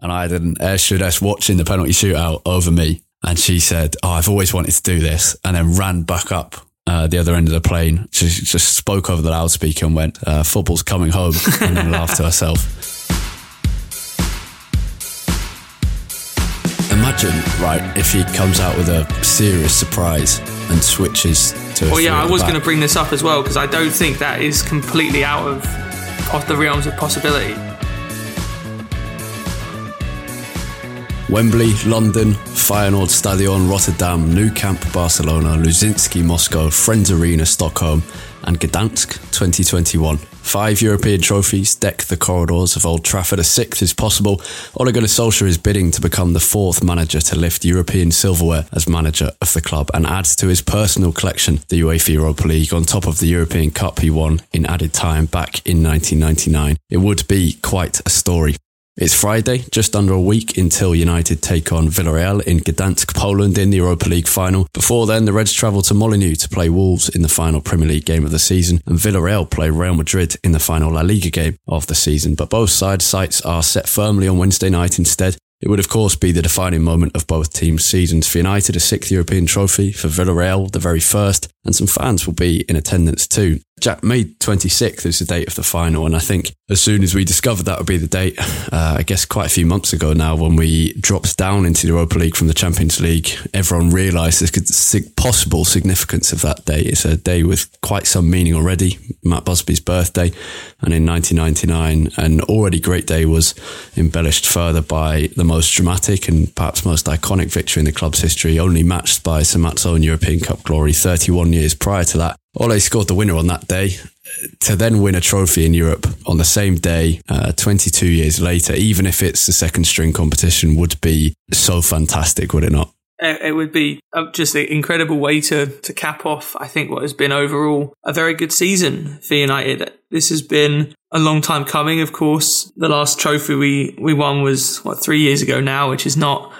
and I had an air stewardess watching the penalty shootout over me. And she said, Oh, I've always wanted to do this. And then ran back up uh, the other end of the plane. She just spoke over the loudspeaker and went, uh, Football's coming home. and then laughed to herself. Imagine, right, if he comes out with a serious surprise and switches to. Well, yeah, I was going to bring this up as well because I don't think that is completely out of off the realms of possibility. Wembley, London, Feyenoord Stadion, Rotterdam, Nou Camp, Barcelona, Luzhniki, Moscow, Friends Arena, Stockholm, and Gdansk 2021. Five European trophies deck the corridors of Old Trafford. A sixth is possible. Ole Gunnar Solskjaer is bidding to become the fourth manager to lift European silverware as manager of the club and adds to his personal collection the UEFA Europa League on top of the European Cup he won in added time back in 1999. It would be quite a story. It's Friday, just under a week until United take on Villarreal in Gdansk, Poland in the Europa League final. Before then, the Reds travel to Molineux to play Wolves in the final Premier League game of the season, and Villarreal play Real Madrid in the final La Liga game of the season. But both sides' sights are set firmly on Wednesday night instead. It would, of course, be the defining moment of both teams' seasons. For United, a sixth European trophy. For Villarreal, the very first. And some fans will be in attendance too. Jack, May 26th is the date of the final. And I think as soon as we discovered that would be the date, uh, I guess quite a few months ago now, when we dropped down into the Europa League from the Champions League, everyone realised the possible significance of that day. It's a day with quite some meaning already. Matt Busby's birthday. And in 1999, an already great day was embellished further by the most dramatic and perhaps most iconic victory in the club's history, only matched by Sir Matt's own European Cup glory 31 years prior to that. Ole scored the winner on that day to then win a trophy in Europe on the same day, uh, 22 years later, even if it's the second string competition, would be so fantastic, would it not? It would be just an incredible way to, to cap off, I think, what has been overall a very good season for United. This has been a long time coming, of course. The last trophy we, we won was, what, three years ago now, which is not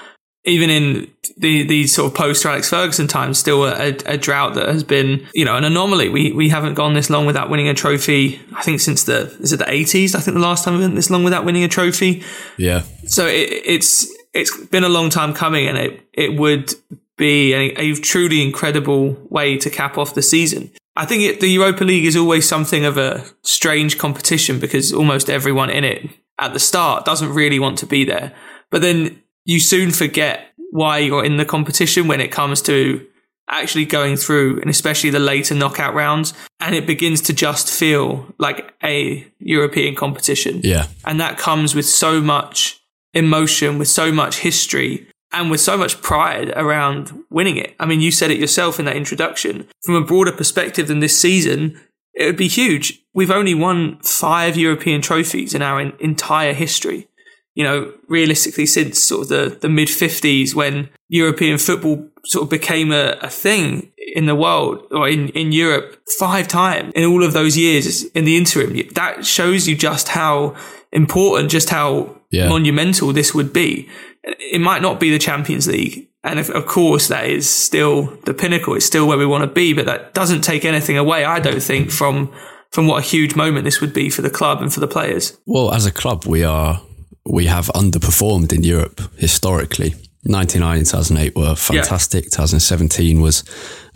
even in the these sort of post Alex Ferguson times, still a, a, drought that has been, you know, an anomaly. We we haven't gone this long without winning a trophy. I think since the is it the eighties? I think the last time we went this long without winning a trophy. Yeah. So it, it's it's been a long time coming, and it it would be a, a truly incredible way to cap off the season. I think it, the Europa League is always something of a strange competition because almost everyone in it at the start doesn't really want to be there. But then you soon forget why you're in the competition when it comes to actually going through and especially the later knockout rounds and it begins to just feel like a European competition. Yeah. And that comes with so much emotion, with so much history and with so much pride around winning it. I mean, you said it yourself in that introduction. From a broader perspective than this season, it would be huge. We've only won five European trophies in our entire history you know, realistically since sort of the, the mid 50s when European football sort of became a, a thing in the world or in, in Europe five times in all of those years in the interim. That shows you just how important, just how yeah. monumental this would be. It might not be the Champions League. And if, of course, that is still the pinnacle. It's still where we want to be, but that doesn't take anything away, I don't think, from, from what a huge moment this would be for the club and for the players. Well, as a club, we are we have underperformed in Europe historically. 99 and 2008 were fantastic. Yeah. 2017 was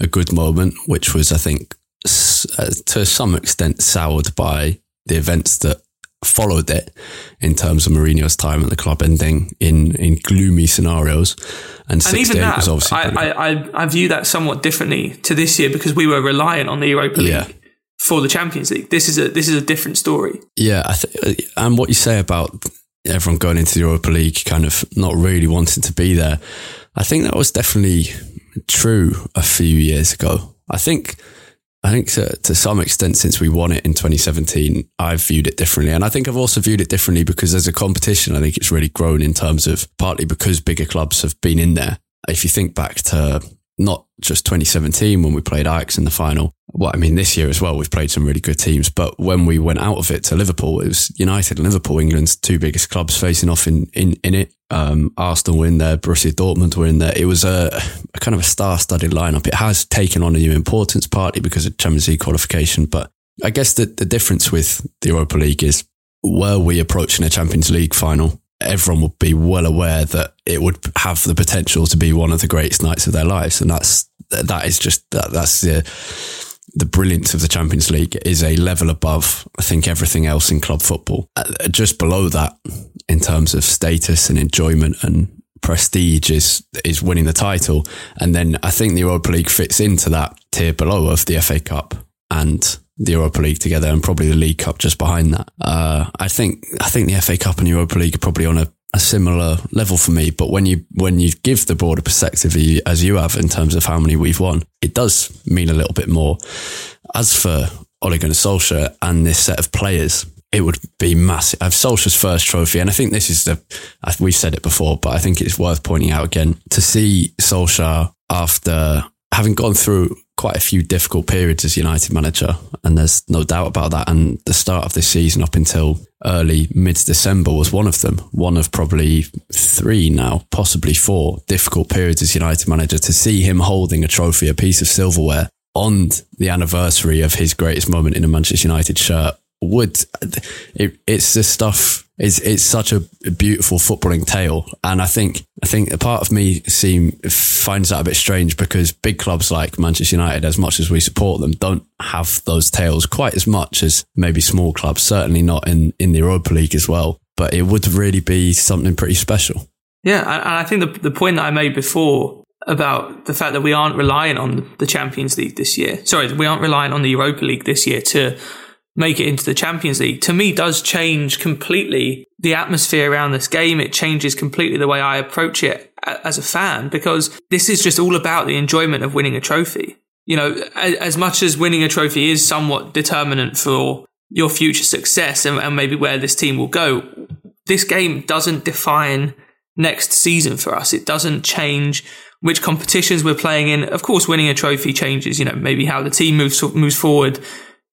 a good moment, which was, I think, uh, to some extent soured by the events that followed it in terms of Mourinho's time at the club ending in, in gloomy scenarios. And, and even that, was obviously I, I, I, view that somewhat differently to this year because we were reliant on the Europa League. Yeah. For the Champions League, this is a this is a different story. Yeah, I th- and what you say about everyone going into the Europa League kind of not really wanting to be there. I think that was definitely true a few years ago. I think I think to, to some extent, since we won it in 2017, I've viewed it differently. And I think I've also viewed it differently because as a competition, I think it's really grown in terms of partly because bigger clubs have been in there. If you think back to not just 2017 when we played Ajax in the final. Well, I mean, this year as well, we've played some really good teams. But when we went out of it to Liverpool, it was United and Liverpool, England's two biggest clubs facing off in, in, in it. Um, Arsenal were in there, Borussia Dortmund were in there. It was a, a kind of a star-studded lineup. It has taken on a new importance, partly because of Champions League qualification. But I guess the, the difference with the Europa League is were we approaching a Champions League final everyone would be well aware that it would have the potential to be one of the greatest nights of their lives. And that's, that is just, that, that's the, the brilliance of the Champions League is a level above, I think, everything else in club football. Uh, just below that, in terms of status and enjoyment and prestige, is is winning the title. And then I think the Europa League fits into that tier below of the FA Cup and the Europa League together and probably the League Cup just behind that. Uh, I think I think the FA Cup and Europa League are probably on a, a similar level for me. But when you when you give the broader perspective as you have in terms of how many we've won, it does mean a little bit more. As for Ole Gunnar Solskjaer and this set of players, it would be massive. I've Solskjaer's first trophy, and I think this is the we've said it before, but I think it's worth pointing out again to see Solskjaer after having gone through quite a few difficult periods as United manager, and there's no doubt about that. And the start of this season up until early mid December was one of them, one of probably three now, possibly four difficult periods as United manager. To see him holding a trophy, a piece of silverware on the anniversary of his greatest moment in a Manchester United shirt would it, it's the stuff it's it's such a beautiful footballing tale, and I think I think a part of me seem finds that a bit strange because big clubs like Manchester United, as much as we support them, don't have those tales quite as much as maybe small clubs. Certainly not in in the Europa League as well. But it would really be something pretty special. Yeah, and I think the the point that I made before about the fact that we aren't relying on the Champions League this year. Sorry, we aren't relying on the Europa League this year to make it into the Champions League, to me does change completely the atmosphere around this game. It changes completely the way I approach it as a fan because this is just all about the enjoyment of winning a trophy. You know, as much as winning a trophy is somewhat determinant for your future success and, and maybe where this team will go, this game doesn't define next season for us. It doesn't change which competitions we're playing in. Of course, winning a trophy changes, you know, maybe how the team moves moves forward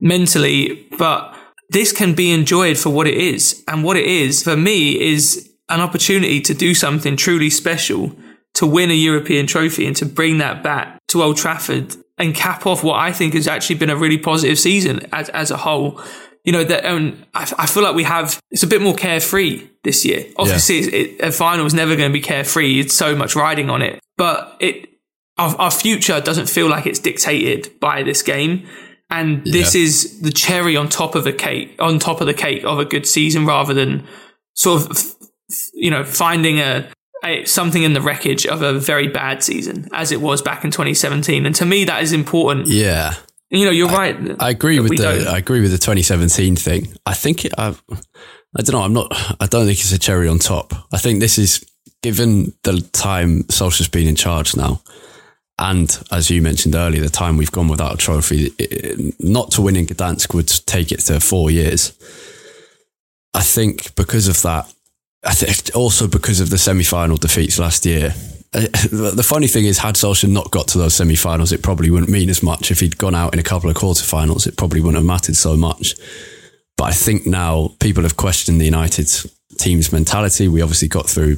mentally, but this can be enjoyed for what it is. And what it is for me is an opportunity to do something truly special, to win a European trophy and to bring that back to Old Trafford and cap off what I think has actually been a really positive season as, as a whole. You know, that um, I, I, feel like we have, it's a bit more carefree this year. Obviously, yeah. it, a final is never going to be carefree. It's so much riding on it, but it, our, our future doesn't feel like it's dictated by this game. And this yeah. is the cherry on top of the cake, on top of the cake of a good season rather than sort of, you know, finding a, a, something in the wreckage of a very bad season as it was back in 2017. And to me, that is important. Yeah. You know, you're I, right. I agree with the, don't. I agree with the 2017 thing. I think it, I, I don't know. I'm not, I don't think it's a cherry on top. I think this is given the time Solskjaer's been in charge now and as you mentioned earlier, the time we've gone without a trophy, it, not to win in Gdansk would take it to four years. I think because of that, I think also because of the semi-final defeats last year. Uh, the funny thing is, had Solskjaer not got to those semi-finals, it probably wouldn't mean as much. If he'd gone out in a couple of quarter-finals, it probably wouldn't have mattered so much. But I think now people have questioned the United team's mentality. We obviously got through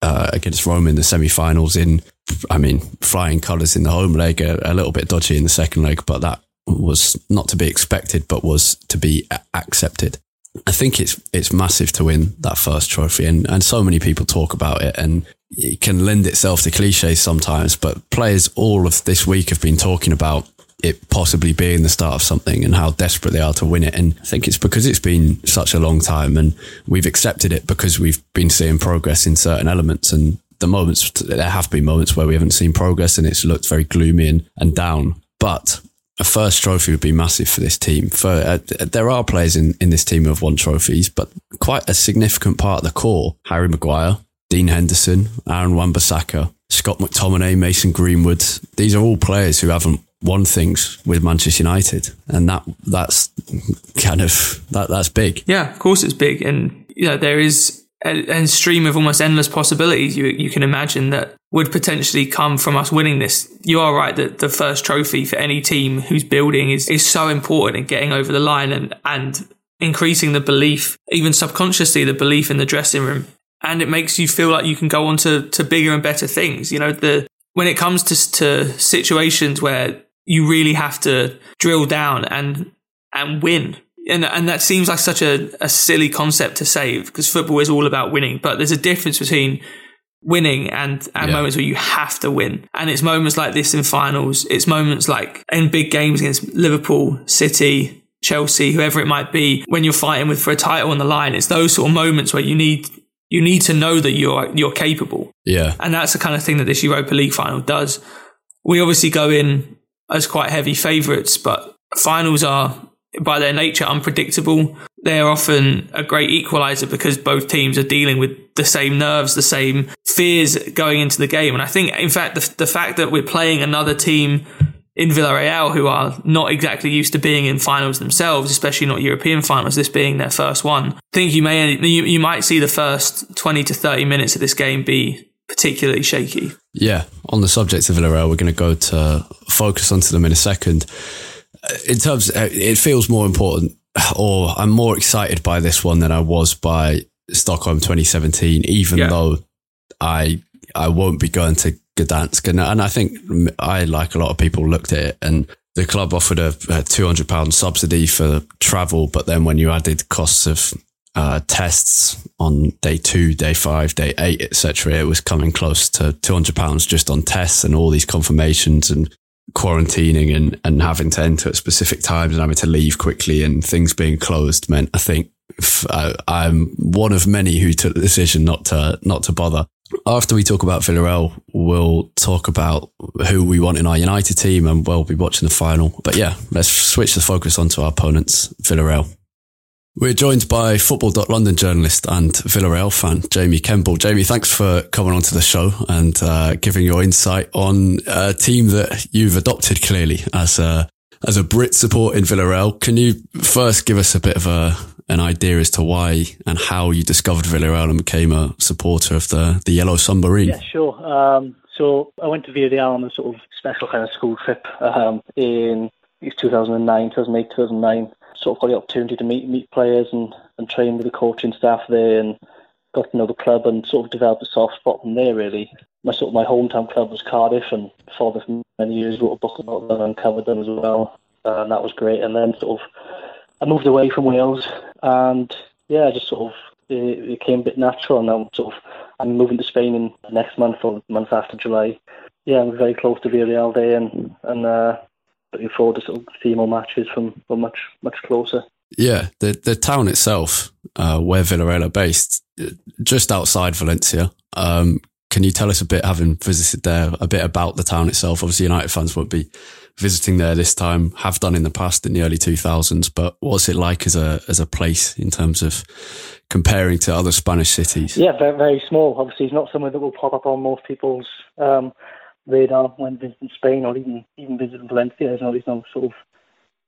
uh, against Rome in the semi-finals in, I mean, flying colours in the home leg, a, a, little bit dodgy in the second leg, but that was not to be expected, but was to be accepted. I think it's it's massive to win that first trophy, and and so many people talk about it, and it can lend itself to cliches sometimes. But players all of this week have been talking about it possibly being the start of something and how desperate they are to win it. And I think it's because it's been such a long time and we've accepted it because we've been seeing progress in certain elements and the moments, there have been moments where we haven't seen progress and it's looked very gloomy and, and down. But a first trophy would be massive for this team. For uh, there are players in, in this team who have won trophies, but quite a significant part of the core: Harry Maguire, Dean Henderson, Aaron Wan-Bissaka, Scott McTominay, Mason Greenwood. These are all players who haven't won things with Manchester United, and that that's kind of that that's big. Yeah, of course it's big, and you know there is a, a stream of almost endless possibilities. You you can imagine that would potentially come from us winning this. You are right that the first trophy for any team who's building is is so important in getting over the line and and increasing the belief, even subconsciously, the belief in the dressing room. And it makes you feel like you can go on to, to bigger and better things. You know, the, when it comes to, to situations where you really have to drill down and, and win. And, and that seems like such a, a silly concept to save because football is all about winning, but there's a difference between winning and, and yeah. moments where you have to win. And it's moments like this in finals. It's moments like in big games against Liverpool, City, Chelsea, whoever it might be, when you're fighting with for a title on the line. It's those sort of moments where you need you need to know that you're you're capable. Yeah. And that's the kind of thing that this Europa League final does. We obviously go in as quite heavy favourites, but finals are by their nature unpredictable. They're often a great equalizer because both teams are dealing with the same nerves, the same fears going into the game. And I think, in fact, the, the fact that we're playing another team in Villarreal who are not exactly used to being in finals themselves, especially not European finals, this being their first one. I think you may you, you might see the first 20 to 30 minutes of this game be particularly shaky. Yeah, on the subject of Villarreal, we're going to go to focus onto them in a second. In terms, uh, it feels more important, or I'm more excited by this one than I was by Stockholm 2017, even yeah. though I I won't be going to Gdansk. And, and I think I, like a lot of people, looked at it and the club offered a, a £200 subsidy for travel. But then when you added costs of uh, tests on day two, day five, day eight, etc., it was coming close to £200 just on tests and all these confirmations and quarantining and, and having to enter at specific times and having to leave quickly and things being closed meant I think I, I'm one of many who took the decision not to not to bother after we talk about Villarreal, we'll talk about who we want in our United team and we'll be watching the final. But yeah, let's switch the focus onto our opponents, Villarreal. We're joined by Football.London journalist and Villarreal fan, Jamie Kemble. Jamie, thanks for coming onto the show and uh, giving your insight on a team that you've adopted clearly as a, as a Brit support in Villarreal. Can you first give us a bit of a, an idea as to why and how you discovered Villarreal and became a supporter of the, the Yellow Submarine. Yeah, sure. Um, so I went to Villarreal on a sort of special kind of school trip um, in 2009, 2008, 2009. Sort of got the opportunity to meet meet players and, and train with the coaching staff there and got to know the club and sort of developed a soft spot from there really. My sort of my hometown club was Cardiff and for many years wrote a book about them and covered them as well. Uh, and that was great. And then sort of I moved away from Wales and yeah, just sort of it, it came a bit natural. And I'm sort of I'm moving to Spain in next month or month after July. Yeah, I'm very close to Villarreal there, and and uh, looking forward to sort of seeing more matches from from much much closer. Yeah, the the town itself, uh, where Villarreal are based, just outside Valencia. Um, can you tell us a bit, having visited there, a bit about the town itself? Obviously, United fans won't be visiting there this time, have done in the past in the early 2000s, but what's it like as a, as a place in terms of comparing to other Spanish cities? Yeah, very, very small. Obviously, it's not somewhere that will pop up on most people's um, radar when visiting Spain or even, even visiting Valencia. There's no, there's no sort of,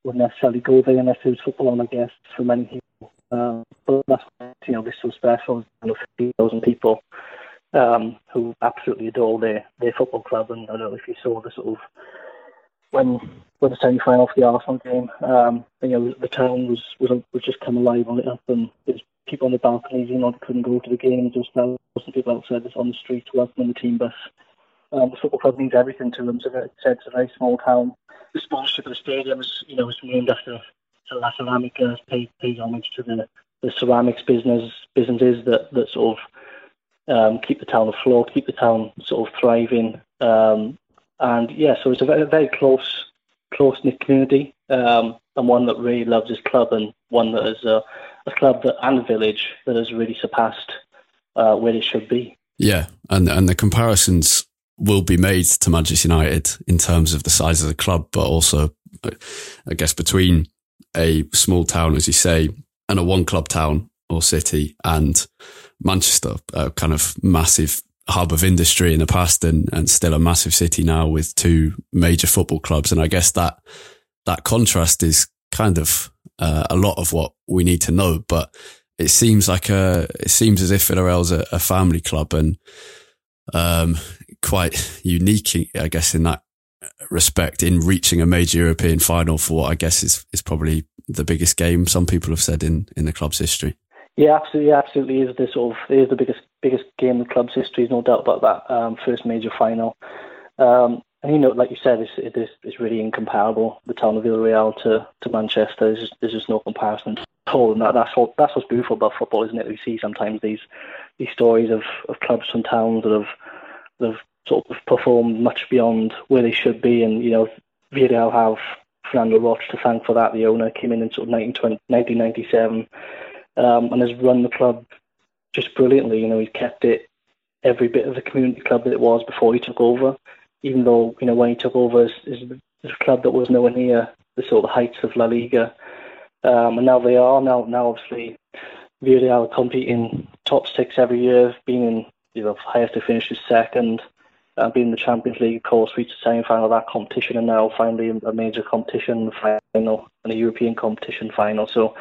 wouldn't necessarily go there unless there's football on, I guess, for many people. Um, but that's, you know, this so special, you know, 50,000 people um, who absolutely adore their, their football club. And I don't know if you saw the sort of when when the semi final for the Arsenal game, um, you know, the town was was was just come alive on it up, and there's people on the balconies, you know, they couldn't go to the game. There was thousands people outside this on the street welcoming the team bus. Um, the football club means everything to them. So it it's a very small town. The sponsorship of the stadium is, you know, is named after the La Ceramica, pays, pays homage to the, the ceramics business businesses that, that sort of um, keep the town afloat, keep the town sort of thriving. Um, and yeah, so it's a very, very close, close knit community, um, and one that really loves his club, and one that is a, a club that and a village that has really surpassed uh, where it should be. Yeah, and and the comparisons will be made to Manchester United in terms of the size of the club, but also, I guess, between a small town, as you say, and a one club town or city, and Manchester, a kind of massive hub of industry in the past and, and still a massive city now with two major football clubs. And I guess that, that contrast is kind of uh, a lot of what we need to know, but it seems like a, it seems as if Villarreal's a, a family club and, um, quite unique, I guess, in that respect in reaching a major European final for what I guess is, is probably the biggest game some people have said in, in the club's history. Yeah, absolutely, absolutely is the sort of is the biggest biggest game in the club's history. no doubt about that. Um, first major final, um, and you know, like you said, it's, it is it's really incomparable. The town of Villarreal to, to Manchester, there's just, there's just no comparison at all. And that, that's what that's what's beautiful about football, isn't it? We see sometimes these these stories of, of clubs from towns that have that have sort of performed much beyond where they should be, and you know, Villarreal have Fernando Roig to thank for that. The owner came in in sort of 1997 um, and has run the club just brilliantly. You know, he's kept it every bit of the community club that it was before he took over. Even though you know when he took over, is a club that was nowhere near the sort of heights of La Liga, um, and now they are. Now, now obviously, Villarreal competing top six every year, being in you know highest to finish is second. Uh, being the Champions League, of course, reached the semi-final of that competition, and now finally a major competition final and a European competition final. So,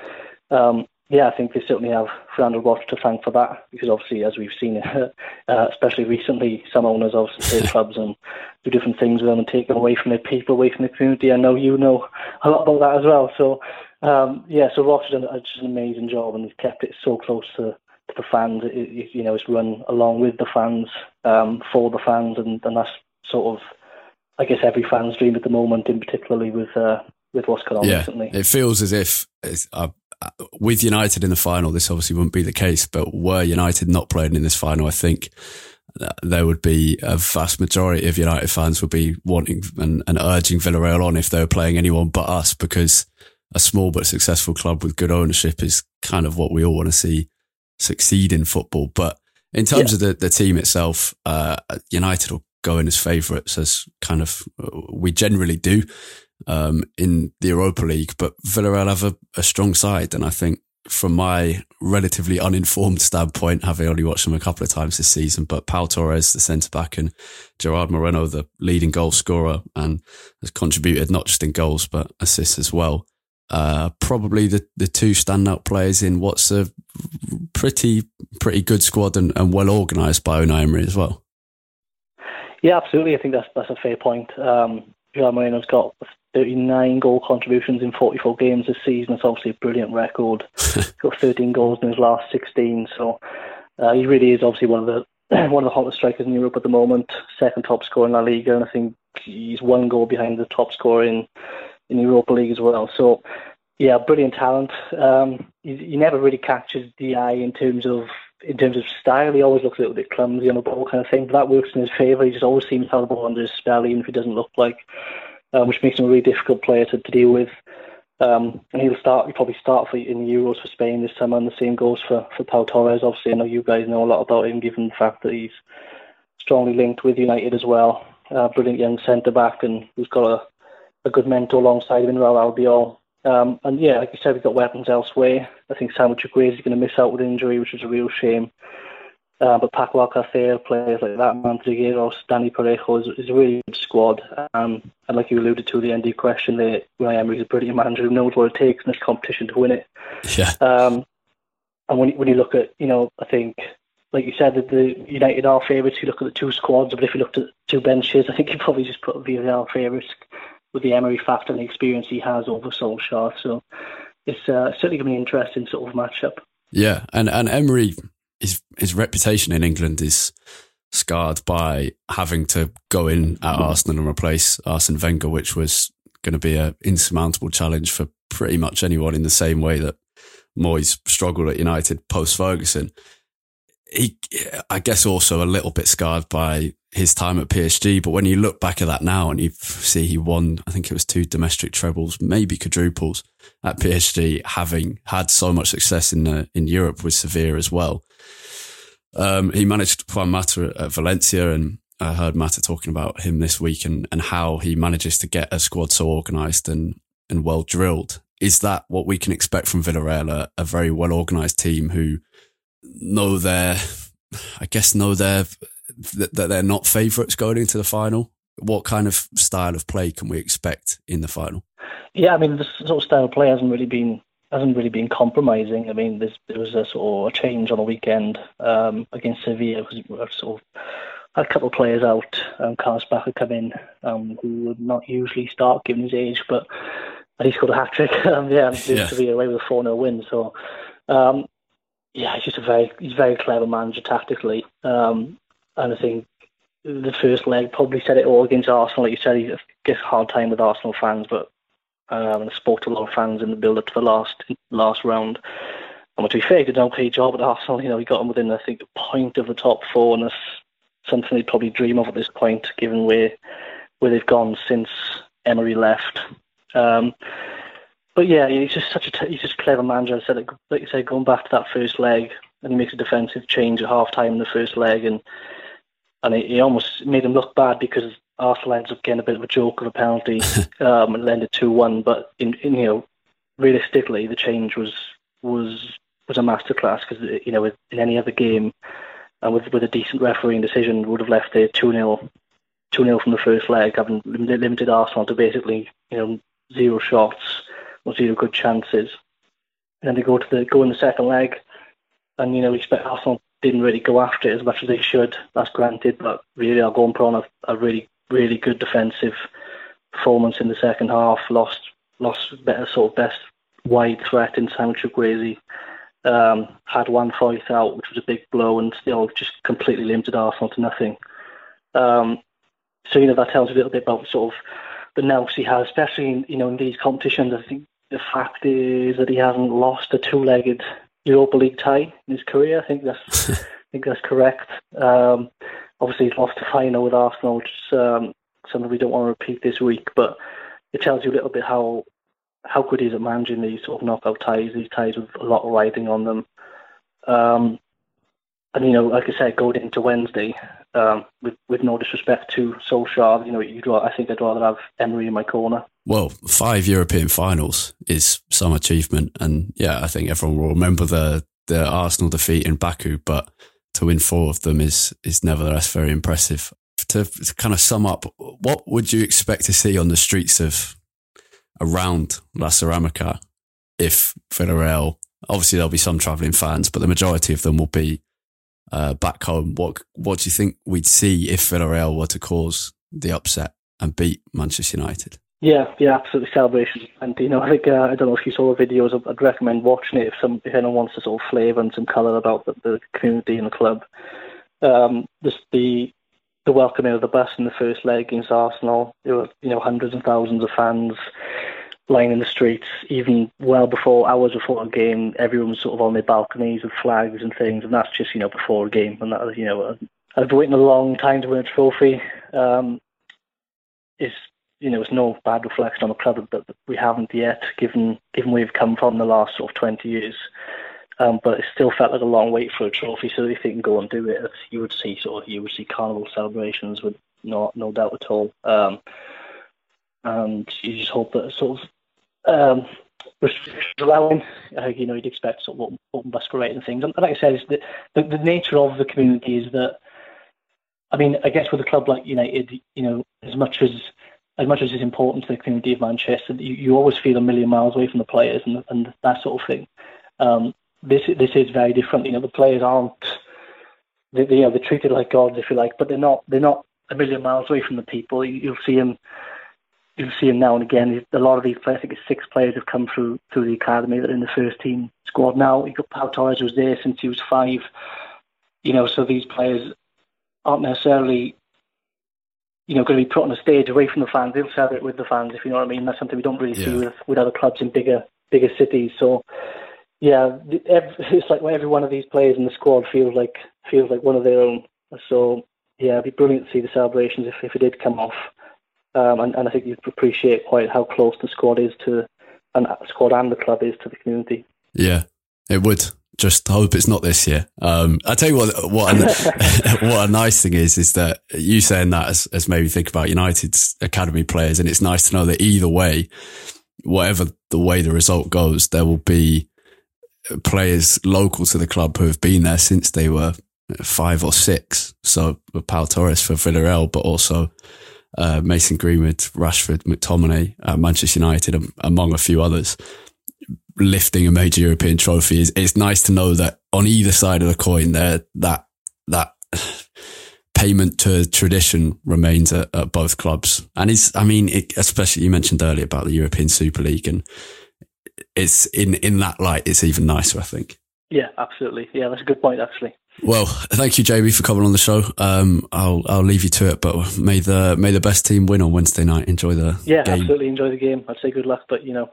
um, yeah, I think they certainly have Fernando Roig to thank for that because obviously, as we've seen, uh, especially recently, some owners obviously take clubs and do different things with them and take them away from their people, away from the community. I know you know a lot about that as well. So, um, yeah, so Roig has done just an amazing job and he's kept it so close to the fans. It, you know, it's run along with the fans, um, for the fans, and, and that's sort of, I guess, every fan's dream at the moment, in particularly with uh, with what's going on yeah, recently. It feels as if uh, with United in the final, this obviously wouldn't be the case, but were United not playing in this final, I think there would be a vast majority of United fans would be wanting and, and urging Villarreal on if they were playing anyone but us because a small but successful club with good ownership is kind of what we all want to see succeed in football. But in terms yeah. of the, the team itself, uh, United will go in as favourites as kind of we generally do um, in the Europa League, but Villarreal have a, a, strong side. And I think from my relatively uninformed standpoint, having only watched them a couple of times this season, but Pau Torres, the centre back, and Gerard Moreno, the leading goal scorer, and has contributed not just in goals, but assists as well. Uh, probably the, the two standout players in what's a pretty pretty good squad and, and well organised by Unai Emery as well. Yeah, absolutely. I think that's that's a fair point. Um, Gerard Moreno's got 39 goal contributions in 44 games this season. It's obviously a brilliant record. He's got 13 goals in his last 16. So uh, he really is obviously one of the one of the hottest strikers in Europe at the moment. Second top scorer in La Liga, and I think he's one goal behind the top scorer in in the Europa League as well. So yeah, brilliant talent. Um, he, he never really catches the eye in terms of in terms of style. He always looks a little bit clumsy on the ball, kind of thing. But that works in his favour. He just always seems to have the ball under his spell, even if he doesn't look like um, which makes him a really difficult player to, to deal with. Um, and he'll start. He'll probably start for in Euros for Spain this summer, and the same goes for for Pau Torres. Obviously, I know you guys know a lot about him, given the fact that he's strongly linked with United as well. Uh, brilliant young centre back, and who's got a, a good mentor alongside him in Raul Albiol. Um, and yeah, like you said, we've got weapons elsewhere. I think Samuel Chukwueze is going to miss out with injury, which is a real shame. Uh, but Paco Alcacer, players like that, Mantrigueros, Dani Parejo is, is a really good squad. Um, and like you alluded to, the end of your question, there, Unai Emery is a brilliant manager who knows what it takes in this competition to win it. Yeah. Um, and when when you look at, you know, I think, like you said, that the United are favourites. You look at the two squads, but if you looked at two benches, I think you probably just put Villarreal favourites with the Emery factor and the experience he has over Solskjaer. So it's uh, certainly going to be an interesting sort of matchup. Yeah, and and Emery his his reputation in England is scarred by having to go in at Arsenal and replace Arsene Wenger, which was going to be an insurmountable challenge for pretty much anyone in the same way that Moyes struggled at United post Ferguson. He, I guess, also a little bit scarred by his time at PSG. But when you look back at that now and you see he won, I think it was two domestic trebles, maybe quadruples at PSG, having had so much success in uh, in Europe with Sevilla as well. Um, he managed Juan Mata at Valencia, and I heard Mata talking about him this week and, and how he manages to get a squad so organised and, and well drilled. Is that what we can expect from Villarreal? A, a very well organised team who know their, I guess, know their that, that they're not favourites going into the final? What kind of style of play can we expect in the final? Yeah, I mean, this sort of style of play hasn't really been hasn't really been compromising. I mean, there was a sort of a change on the weekend um, against Sevilla. Was sort of had a couple of players out. Um, Carlos Bacca come in, um, who would not usually start given his age, but and he scored a hat trick. um, yeah, yeah. Sevilla away with a 4 0 win. So, um, yeah, he's just a very he's a very clever manager tactically. Um, and I think the first leg probably said it all against Arsenal. Like you said, he gets a hard time with Arsenal fans, but um, I spoke to a lot of fans in the build up to the last last round. And to be fair, he did an okay job at Arsenal. You know, he got them within I think a point of the top four, and that's something they'd probably dream of at this point, given where where they've gone since Emery left. Um, but yeah, he's just such a he's just a clever manager. I said, like, like you said, going back to that first leg, and he makes a defensive change at half time in the first leg, and and he, he almost made him look bad because Arsenal ends up getting a bit of a joke of a penalty um, and ended two one. But in, in, you know, realistically, the change was was was a masterclass because you know in any other game and with with a decent refereeing decision would have left it two 0 two 0 from the first leg, having limited Arsenal to basically you know zero shots or zero good chances. And then they go to the go in the second leg, and you know we expect Arsenal didn't really go after it as much as they should. That's granted, but really are going put on a, a really really good defensive performance in the second half. Lost lost better sort of best wide threat in Samu Chukwueze. Um, had one fight out, which was a big blow, and still just completely limited Arsenal to nothing. Um, so you know that tells a little bit about sort of the nous he has, especially in, you know in these competitions. I think the fact is that he hasn't lost a two-legged Europa League tie in his career. I think that's I think that's correct. Um, obviously, he's lost a final with Arsenal, which is um, something we don't want to repeat this week. But it tells you a little bit how how good he is at managing these sort of knockout ties, these ties with a lot of riding on them. Um, and you know, like I said, going into Wednesday, um, with with no disrespect to Solskjaer, you know, you'd, I think I'd rather have Emery in my corner. Well, five European finals is some achievement, and yeah, I think everyone will remember the the Arsenal defeat in Baku, but to win four of them is is nevertheless very impressive. To, to kind of sum up, what would you expect to see on the streets of around La Ceramica if Villarreal? Obviously, there'll be some travelling fans, but the majority of them will be uh, back home. What what do you think we'd see if Villarreal were to cause the upset and beat Manchester United? Yeah, yeah, absolutely celebration. And you know, I think uh, I don't know if you saw the videos. I'd recommend watching it if some if anyone wants to sort of flavour and some colour about the, the community and the club. Um, just the the welcoming of the bus in the first leg against Arsenal. There were you know hundreds and thousands of fans lining the streets, even well before hours before a game. Everyone was sort of on their balconies with flags and things, and that's just you know before a game. And that you know, I've been waiting a long time to win a trophy. Um, it's you know, it's no bad reflection on the club that we haven't yet, given given where we've come from the last sort of 20 years. Um, but it still felt like a long wait for a trophy. So if they can go and do it, you would see sort of you would see carnival celebrations with no no doubt at all. Um, and you just hope that sort of um, restrictions allowing, uh, you know, you'd expect sort of open bus and things. And like I said, the, the the nature of the community is that. I mean, I guess with a club like United, you know, as much as as much as it's important to the community of Manchester, you, you always feel a million miles away from the players and, and that sort of thing. Um, this this is very different. You know, the players aren't they, they, you know, they're treated like gods, if you like, but they're not they're not a million miles away from the people. You, will see them. You'll see them now and again. A lot of these players, I think six players have come through through the academy that are in the first team squad now. You got Pau Torres was there since he was five. You know, so these players aren't necessarily you know, going to be put on a stage away from the fans. They'll celebrate with the fans, if you know what I mean. That's something we don't really yeah. see with, with other clubs in bigger bigger cities. So, yeah, it's like every one of these players in the squad feels like feels like one of their own. So, yeah, it'd be brilliant to see the celebrations if, if it did come off. Um, and, and I think you'd appreciate quite how close the squad is to, and squad and the club is to the community. Yeah, it would just hope it's not this year. Um, I tell you what, what a, what a nice thing is, is that you saying that has, has made me think about United's academy players. And it's nice to know that either way, whatever the way the result goes, there will be players local to the club who have been there since they were five or six. So Pau Torres for Villarreal, but also uh, Mason Greenwood, Rashford, McTominay, uh, Manchester United, among a few others, lifting a major European trophy. It's, it's nice to know that on either side of the coin, there that that payment to tradition remains at, at both clubs. And it's, I mean, it, especially you mentioned earlier about the European Super League, and it's in in that light, it's even nicer, I think. Yeah, absolutely. Yeah, that's a good point, actually. Well, thank you, Jamie, for coming on the show. Um, I'll I'll leave you to it, but may the may the best team win on Wednesday night. Enjoy the yeah, game. absolutely enjoy the game. I'd say good luck, but you know,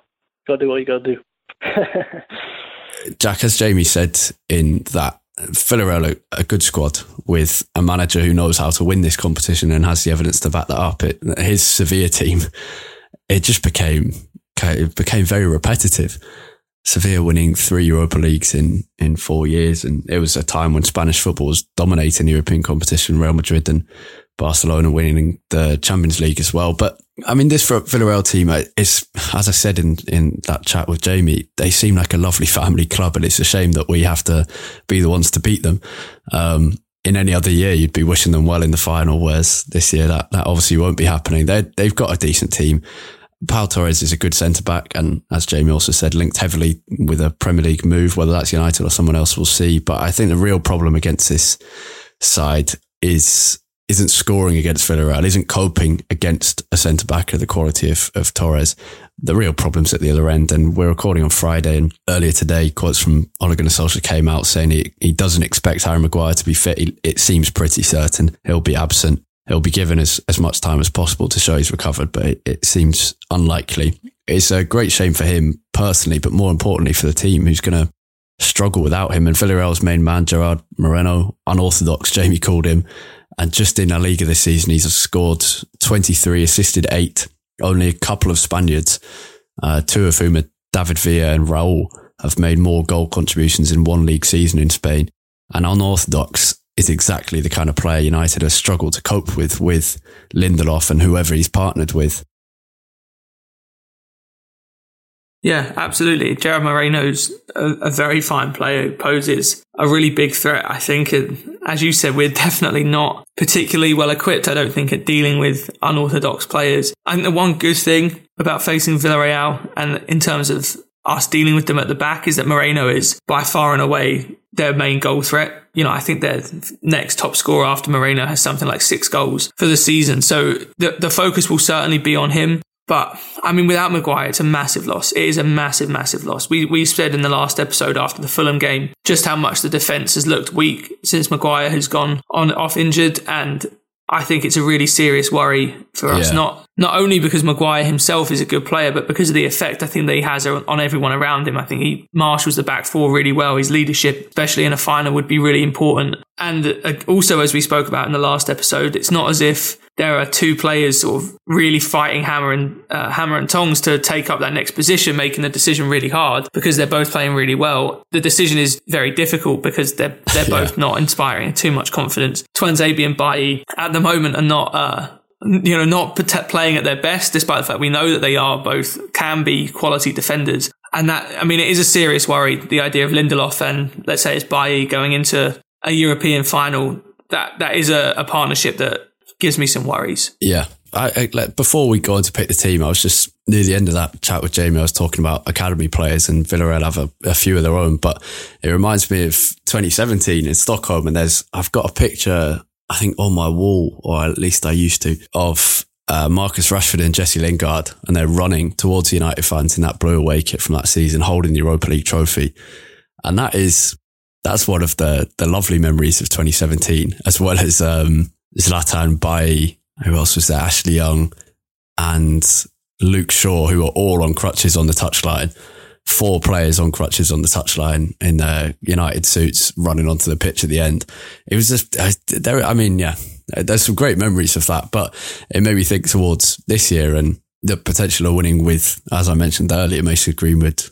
got to do what you got to do. Jack, as Jamie said in that Villarreal a good squad with a manager who knows how to win this competition and has the evidence to back that up. It, his Sevilla team, it just became it became very repetitive. Sevilla winning three Europa Leagues in, in four years. And it was a time when Spanish football was dominating European competition, Real Madrid and Barcelona winning the Champions League as well. But I mean, this Villarreal team is, as I said in, in that chat with Jamie, they seem like a lovely family club. And it's a shame that we have to be the ones to beat them. Um, in any other year, you'd be wishing them well in the final, whereas this year that, that obviously won't be happening. They they've got a decent team. Pau Torres is a good centre back, and as Jamie also said, linked heavily with a Premier League move. Whether that's United or someone else, we'll see. But I think the real problem against this side is isn't scoring against Villarreal, isn't coping against a centre back of the quality of, of Torres. The real problem's at the other end. And we're recording on Friday, and earlier today, quotes from Ole Gunnar Solskjaer came out saying he, he doesn't expect Harry Maguire to be fit. He, it seems pretty certain he'll be absent he'll be given as, as much time as possible to show he's recovered, but it, it seems unlikely. It's a great shame for him personally, but more importantly for the team who's going to struggle without him. And Villarreal's main man, Gerard Moreno, unorthodox, Jamie called him. And just in La Liga this season, he's scored 23, assisted eight. Only a couple of Spaniards, uh, two of whom are David Villa and Raul, have made more goal contributions in one league season in Spain. And unorthodox is exactly the kind of player United has struggled to cope with with Lindelof and whoever he's partnered with. Yeah, absolutely. Gerard Moreno's a, a very fine player who poses a really big threat, I think. And as you said, we're definitely not particularly well equipped, I don't think, at dealing with unorthodox players. I think the one good thing about facing Villarreal and in terms of us dealing with them at the back is that Moreno is by far and away their main goal threat. You know, I think their next top scorer after Moreno has something like six goals for the season. So the, the focus will certainly be on him. But I mean, without Maguire, it's a massive loss. It is a massive, massive loss. We we said in the last episode after the Fulham game just how much the defense has looked weak since Maguire has gone on off injured, and I think it's a really serious worry for us. Yeah. Not not only because Maguire himself is a good player, but because of the effect I think that he has on everyone around him. I think he marshals the back four really well. His leadership, especially in a final, would be really important. And uh, also, as we spoke about in the last episode, it's not as if there are two players sort of really fighting hammer and uh, hammer and tongs to take up that next position, making the decision really hard because they're both playing really well. The decision is very difficult because they're they're yeah. both not inspiring too much confidence. Tuanzebe and Bailly at the moment are not. Uh, you know, not playing at their best, despite the fact we know that they are both can be quality defenders. And that, I mean, it is a serious worry. The idea of Lindelof and let's say it's Bailly going into a European final. That that is a, a partnership that gives me some worries. Yeah. I, I, like, before we go on to pick the team, I was just near the end of that chat with Jamie. I was talking about academy players, and Villarreal have a, a, few of their own. But it reminds me of 2017 in Stockholm, and there's I've got a picture, I think, on my wall, or at least I used to, of uh, Marcus Rashford and Jesse Lingard, and they're running towards the United fans in that blue away kit from that season, holding the Europa League trophy, and that is that's one of the the lovely memories of 2017, as well as um, Zlatan, by who else was there? Ashley Young and Luke Shaw, who are all on crutches on the touchline. Four players on crutches on the touchline in their United suits running onto the pitch at the end. It was just, there, I mean, yeah, there's some great memories of that, but it made me think towards this year and the potential of winning with, as I mentioned earlier, Mason Greenwood,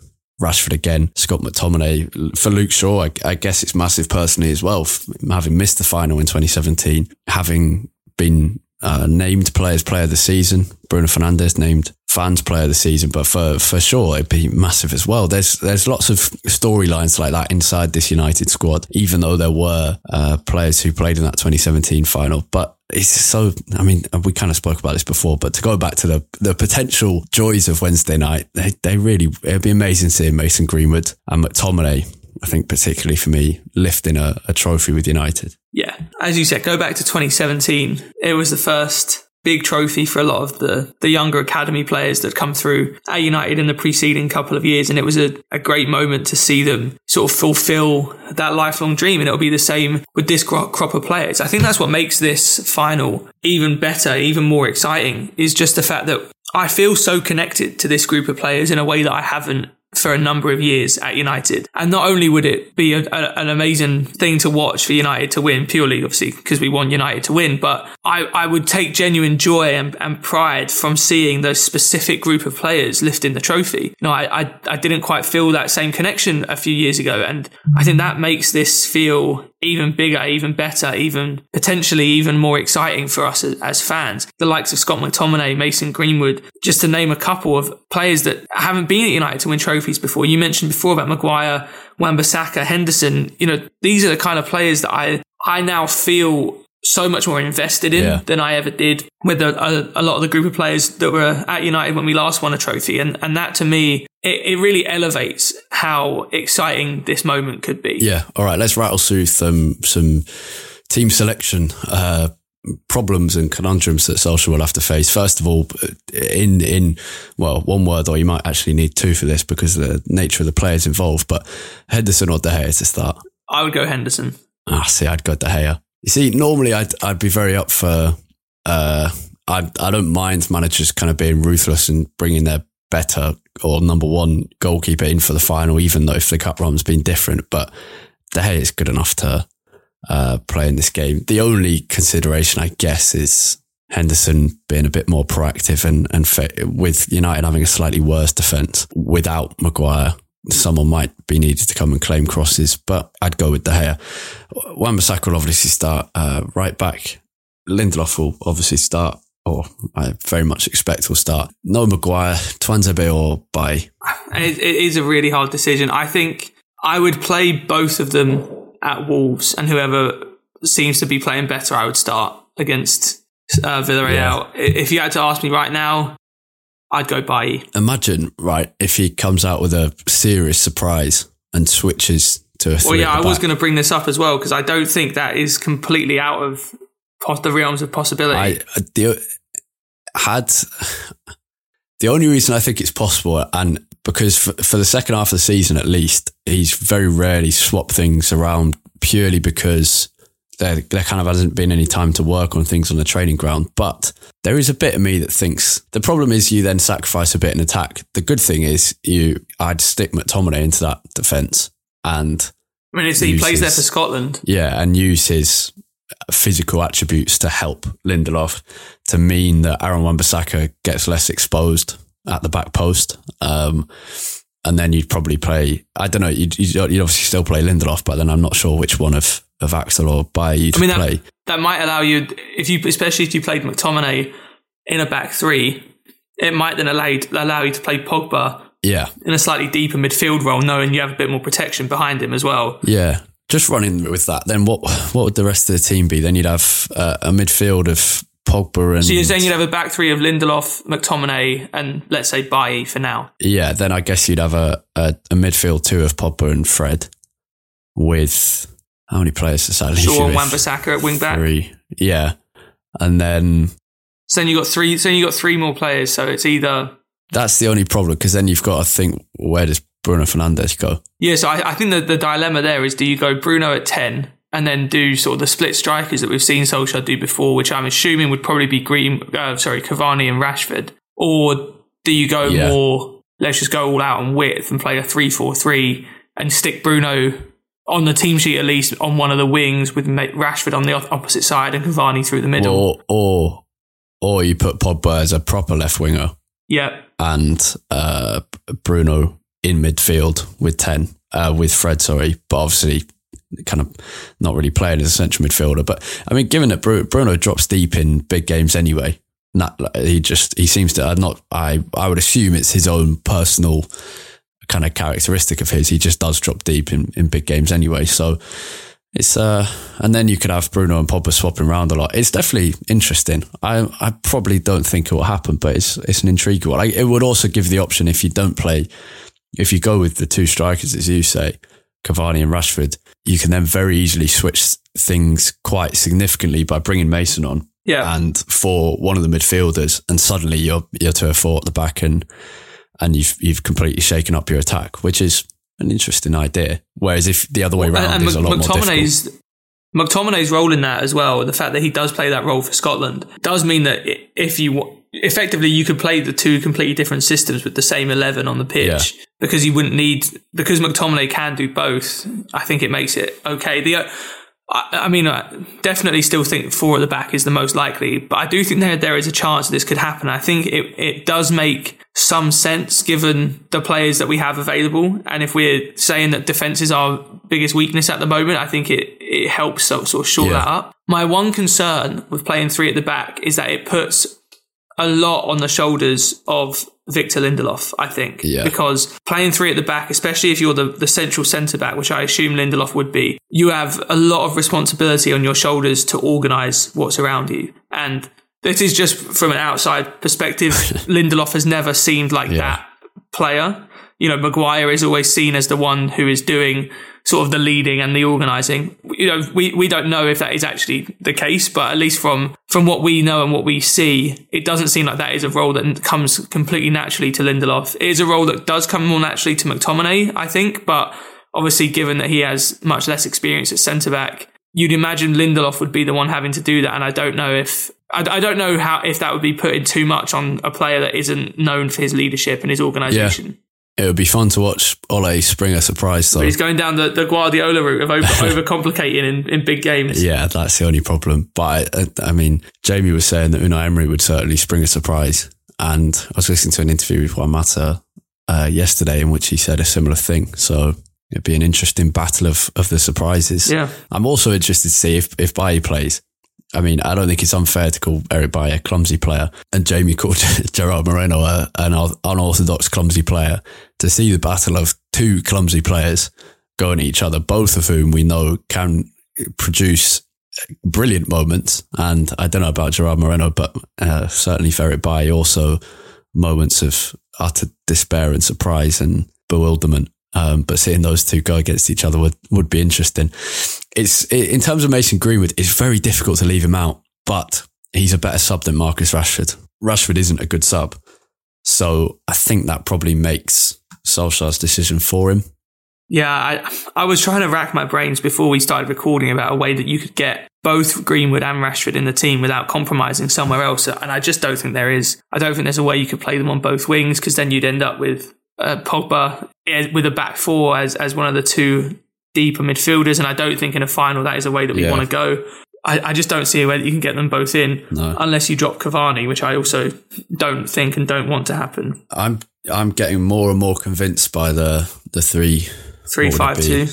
Rashford again, Scott McTominay. For Luke Shaw, I, I guess it's massive personally as well, having missed the final in 2017, having been uh, named Players Player of the Season. Bruno Fernandes named fans player of the season, but for, for sure it'd be massive as well. There's there's lots of storylines like that inside this United squad, even though there were uh, players who played in that 2017 final. But it's so I mean, we kind of spoke about this before, but to go back to the the potential joys of Wednesday night, they, they really it'd be amazing seeing Mason Greenwood and McTominay I think particularly for me, lifting a, a, trophy with United. Yeah. As you said, go back to 2017. It was the first big trophy for a lot of the, the younger academy players that come through at United in the preceding couple of years. And it was a, a great moment to see them sort of fulfill that lifelong dream. And it'll be the same with this crop of players. I think that's what makes this final even better, even more exciting is just the fact that I feel so connected to this group of players in a way that I haven't for a number of years at United. And not only would it be a, a, an amazing thing to watch for United to win, purely obviously because we want United to win, but I, I would take genuine joy and, and pride from seeing those specific group of players lifting the trophy. You know, I, I, I didn't quite feel that same connection a few years ago. And I think that makes this feel even bigger, even better, even potentially even more exciting for us as, as, fans. The likes of Scott McTominay, Mason Greenwood, just to name a couple of players that haven't been at United to win trophies before. You mentioned before about Maguire, Wan-Bissaka, Henderson. You know, these are the kind of players that I I now feel so much more invested in yeah. than I ever did with a, a, a, lot of the group of players that were at United when we last won a trophy. And, and that to me, it, it really elevates how exciting this moment could be. Yeah. All right. Let's rattle through some, some team selection, uh, problems and conundrums that Solskjaer will have to face. First of all, in in well, one word, or you might actually need two for this because of the nature of the players involved. But Henderson or De Gea to start. I would go Henderson. Ah, see, I'd go De Gea. You see, normally I'd I'd be very up for. Uh, I I don't mind managers kind of being ruthless and bringing their better or number one goalkeeper in for the final, even though if the cup run's been different. But De Gea is good enough to uh, play in this game. The only consideration, I guess, is Henderson being a bit more proactive and and with United having a slightly worse defence without Maguire someone might be needed to come and claim crosses, but I'd go with De Gea. Wan-Bissaka will obviously start uh, right back. Lindelof will obviously start, or I very much expect will start. No Maguire, Tuanzebe or Bailly. It, it is a really hard decision. I think I would play both of them at Wolves, and whoever seems to be playing better, I would start against uh, Villarreal. Yeah. If you had to ask me right now, I'd go Bailly. Imagine, right, if he comes out with a serious surprise and switches to a Well, yeah, I was going to bring this up as well because I don't think that is completely out of the realms of possibility. I, uh, the, had the only reason I think it's possible, and because for, for the second half of the season at least, he's very rarely swapped things around purely because there, there kind of hasn't been any time to work on things on the training ground. But there is a bit of me that thinks the problem is you then sacrifice a bit in attack. The good thing is you, I'd stick McTominay into that defence and. I mean, if he plays his, there for Scotland. Yeah, and use his physical attributes to help Lindelof to mean that Aaron Wan-Bissaka gets less exposed at the back post. Um, and then you'd probably play, I don't know, you'd, you'd, obviously still play Lindelof, but then I'm not sure which one of of Axel or Bailly to I mean, play. That, that might allow you, if you, especially if you played McTominay in a back three, it might then allow you to, allow you to play Pogba. Yeah. In a slightly deeper midfield role, knowing you have a bit more protection behind him as well. Yeah. Just running with that, then what? What would the rest of the team be? Then you'd have uh, a midfield of Pogba and. So you're saying you'd have a back three of Lindelof, McTominay, and let's say Bailly for now. Yeah, then I guess you'd have a, a, a midfield two of Pogba and Fred, with how many players does that leave Shaw and Wan-Bissaka at wing back. Three, yeah, and then so then you got three. So you got three more players. So it's either that's the only problem because then you've got to think where does Bruno Fernandes go? Yeah, so I, I think that the dilemma there is: do you go Bruno at ten and then do sort of the split strikers that we've seen Solskjaer do before, which I'm assuming would probably be Green, uh, sorry, Cavani and Rashford, or do you go yeah. more? Let's just go all out on width and play a three-four-three and stick Bruno on the team sheet at least on one of the wings with Rashford on the opposite side and Cavani through the middle. Or or, or you put Pogba as a proper left winger. Yeah. And uh, Bruno in midfield with 10, uh, with Fred, sorry. But obviously, kind of not really playing as a central midfielder. But I mean, given that Bruno drops deep in big games anyway, not, he just he seems to not. I I would assume it's his own personal kind of characteristic of his. He just does drop deep in, in big games anyway. So it's uh, and then you could have Bruno and Pogba swapping around a lot. It's definitely interesting. I I probably don't think it will happen, but it's it's an intriguing one. it would also give the option if you don't play, if you go with the two strikers as you say, Cavani and Rashford, you can then very easily switch things quite significantly by bringing Mason on. Yeah. And for one of the midfielders, and suddenly you're you're to a four at the back, and and you've you've completely shaken up your attack, which is an interesting idea. Whereas if the other way around and, and is a lot McTominay's, more difficult. McTominay's role in that as well, the fact that he does play that role for Scotland, does mean that if you effectively you could play the two completely different systems with the same 11 on the pitch yeah. because you wouldn't need because McTominay can do both I think it makes it okay the I, I mean I definitely still think four at the back is the most likely but I do think there there is a chance this could happen I think it, it does make some sense given the players that we have available. And if we're saying that defense is our biggest weakness at the moment, I think it, it helps sort, sort of shore yeah. that up. My one concern with playing three at the back is that it puts a lot on the shoulders of Victor Lindelof, I think. Yeah. Because playing three at the back, especially if you're the, the central centre back, which I assume Lindelof would be, you have a lot of responsibility on your shoulders to organise what's around you. And this is just from an outside perspective. Lindelof has never seemed like yeah. that player. You know, Maguire is always seen as the one who is doing sort of the leading and the organising. You know, we, we don't know if that is actually the case, but at least from from what we know and what we see, it doesn't seem like that is a role that comes completely naturally to Lindelof. It is a role that does come more naturally to McTominay, I think, but obviously given that he has much less experience at centre back, you'd imagine Lindelof would be the one having to do that. And I don't know if I, I, don't know how if that would be putting too much on a player that isn't known for his leadership and his organisation. Yeah. It would be fun to watch Ole spring a surprise though. He's going down the, the Guardiola route of over, overcomplicating in, in big games. Yeah, that's the only problem. But I, I, mean, Jamie was saying that Unai Emery would certainly spring a surprise. And I was listening to an interview with Juan Mata uh, yesterday in which he said a similar thing. So it'd be an interesting battle of, of the surprises. Yeah. I'm also interested to see if, if Bailly plays I mean, I don't think it's unfair to call Eric Bailly a clumsy player and Jamie called Gerard Moreno a, an unorthodox clumsy player. To see the battle of two clumsy players going at each other, both of whom we know can produce brilliant moments. And I don't know about Gerard Moreno, but uh, certainly for Eric Bailly also moments of utter despair and surprise and bewilderment. Um, but seeing those two go against each other would, would be interesting. It's in terms of Mason Greenwood, it's very difficult to leave him out, but he's a better sub than Marcus Rashford. Rashford isn't a good sub, so I think that probably makes Solskjaer's decision for him. Yeah, I, I was trying to rack my brains before we started recording about a way that you could get both Greenwood and Rashford in the team without compromising somewhere else. And I just don't think there is. I don't think there's a way you could play them on both wings because then you'd end up with uh, Pogba with a back four as, as one of the two deeper midfielders. And I don't think in a final that is a way that we yeah. want to go. I, I, just don't see a way that you can get them both in no. unless you drop Cavani, which I also don't think and don't want to happen. I'm I'm getting more and more convinced by the the three three five two.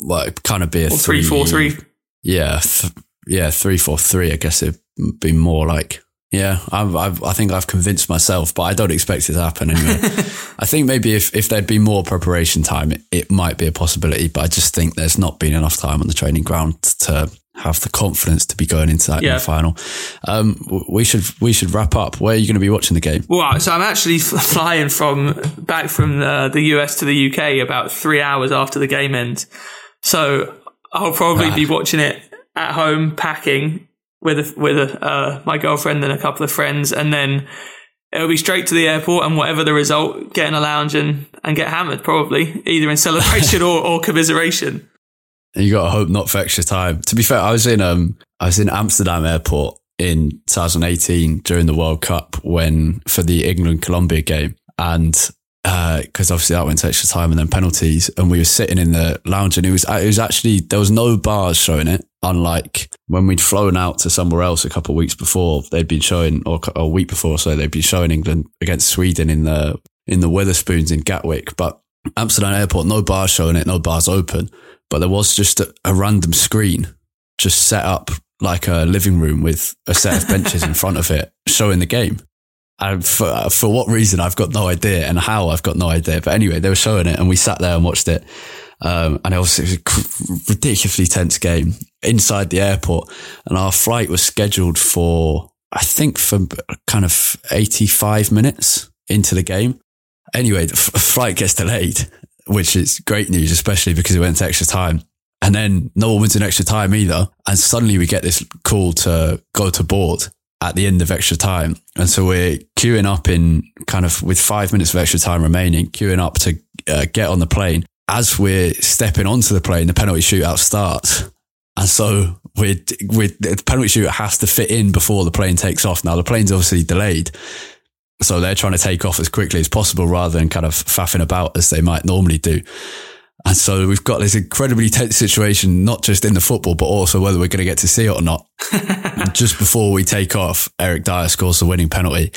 Well, it kind of be a or three, three four three. Yeah, th- yeah, three four three. I guess it'd be more like yeah, I've, I've, i think I've convinced myself, but I don't expect it to happen anyway. I think maybe if, if there'd be more preparation time, it, it might be a possibility, but I just think there's not been enough time on the training ground to have the confidence to be going into that yeah. final. Um, we should we should wrap up. Where are you going to be watching the game? Well, so I'm actually flying from back from the, the US to the UK about three hours after the game ends. So I'll probably ah. be watching it at home, packing, with a, with a, uh, my girlfriend and a couple of friends, and then it'll be straight to the airport and whatever the result, get in a lounge and, and get hammered probably either in celebration or, or commiseration. You got to hope not for extra time. To be fair, I was in um I was in Amsterdam airport in 2018 during the World Cup when for the England Colombia game and because uh, obviously that went to extra time and then penalties, and we were sitting in the lounge, and it was it was actually there was no bars showing it, unlike when we'd flown out to somewhere else a couple of weeks before. They'd been showing, or a week before, so they'd been showing England against Sweden in the in the Wetherspoons in Gatwick, but Amsterdam Airport, no bars showing it, no bars open, but there was just a, a random screen just set up like a living room with a set of benches in front of it showing the game. And for, for what reason, I've got no idea and how I've got no idea. But anyway, they were showing it and we sat there and watched it. Um, and it was, a ridiculously tense game inside the airport. And our flight was scheduled for, I think for kind of 85 minutes into the game. Anyway, the f- flight gets delayed, which is great news, especially because it went to extra time. And then no one wins an extra time either. And suddenly we get this call to go to board at the end of extra time. And so we're queuing up in kind of with five minutes of extra time remaining, queuing up to uh, get on the plane. As we're stepping onto the plane, the penalty shootout starts. And so we we the penalty shootout has to fit in before the plane takes off. Now the plane's obviously delayed. So they're trying to take off as quickly as possible rather than kind of faffing about as they might normally do. And so we've got this incredibly tense situation, not just in the football, but also whether we're going to get to see it or not. just before we take off, Eric Dier scores the winning penalty.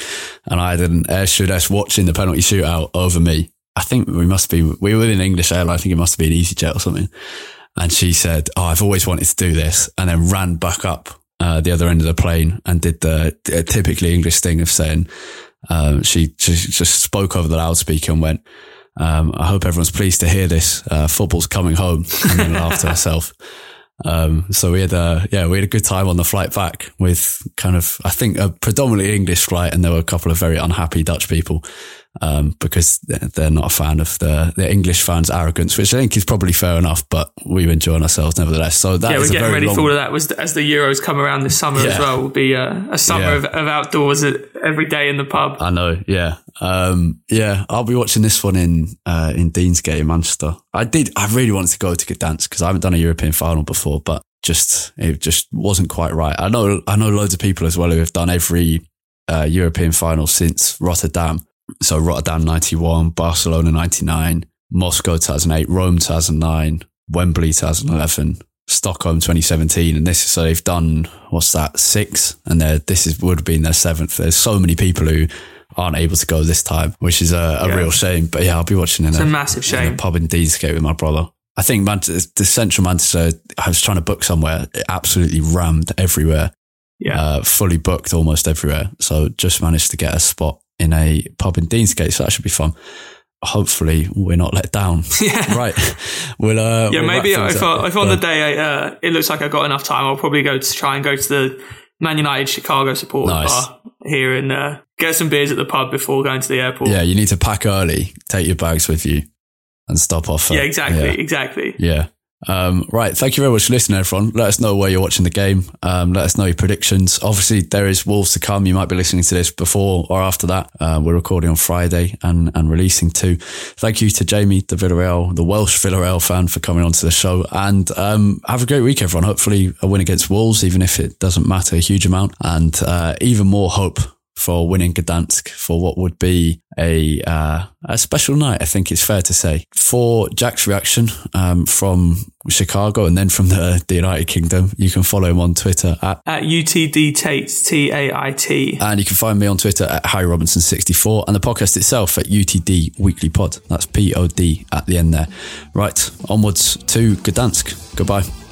And I had an air stewardess watching the penalty shootout over me. I think we must be, we were in an English airline. I think it must have been EasyJet or something. And she said, Oh, I've always wanted to do this. And then ran back up uh, the other end of the plane and did the uh, typically English thing of saying, um, she, she just spoke over the loudspeaker and went, um, I hope everyone's pleased to hear this. Uh, football's coming home, and then laughed to herself. Um, so we had a yeah we had a good time on the flight back with kind of I think a predominantly English flight, and there were a couple of very unhappy Dutch people um, because they're not a fan of the, the English fans' arrogance, which I think is probably fair enough, but we were enjoying ourselves nevertheless. So that yeah, we're getting ready long... for all of that. Was as the Euros come around this summer yeah. as well, will be a, a summer yeah. of, of, outdoors every day in the pub. I know, yeah, um, yeah. I'll be watching this one in uh, in Deansgate in Manchester. I did, I really wanted to go to Gdansk because I haven't done a European final before, but just it just wasn't quite right. I know, I know loads of people as well who have done every uh, European final since Rotterdam so Rotterdam 91, Barcelona 99, Moscow 2008, Rome 2009, Wembley 2011, Stockholm 2017. And this, is, so they've done, what's that, six? And this is, would have been their seventh. There's so many people who aren't able to go this time, which is a, a yeah. real shame. But yeah, I'll be watching in it's a, a massive shame. In a pub in Deansgate with my brother. I think Manchester, the central Manchester, I was trying to book somewhere, it absolutely rammed everywhere. Yeah. Uh, fully booked almost everywhere. So just managed to get a spot in a pub in Deansgate, so that should be fun. Hopefully, we're not let down. Yeah, right. We'll uh, yeah, we'll maybe if, I, if on the day uh, it looks like I've got enough time, I'll probably go to try and go to the Man United Chicago support nice. bar here and uh, get some beers at the pub before going to the airport. Yeah, you need to pack early, take your bags with you, and stop off. yeah, exactly, yeah. exactly. Yeah. Um, right. Thank you very much for listening, everyone. Let us know where you're watching the game. Um, let us know your predictions. Obviously, there is Wolves to come. You might be listening to this before or after that. Uh, we're recording on Friday and, and releasing too. Thank you to Jamie, the Villarreal, the Welsh Villarreal fan for coming onto the show and, um, have a great week, everyone. Hopefully a win against Wolves, even if it doesn't matter a huge amount and, uh, even more hope for winning Gdansk for what would be a uh, a special night. I think it's fair to say. For Jack's reaction um, from Chicago and then from the, the United Kingdom, you can follow him on Twitter at, at UTD Tait T A I T, and you can find me on Twitter at Harry Robinson sixty four, and the podcast itself at UTD Weekly Pod. That's P O D at the end there. Right, onwards to Gdansk. Goodbye.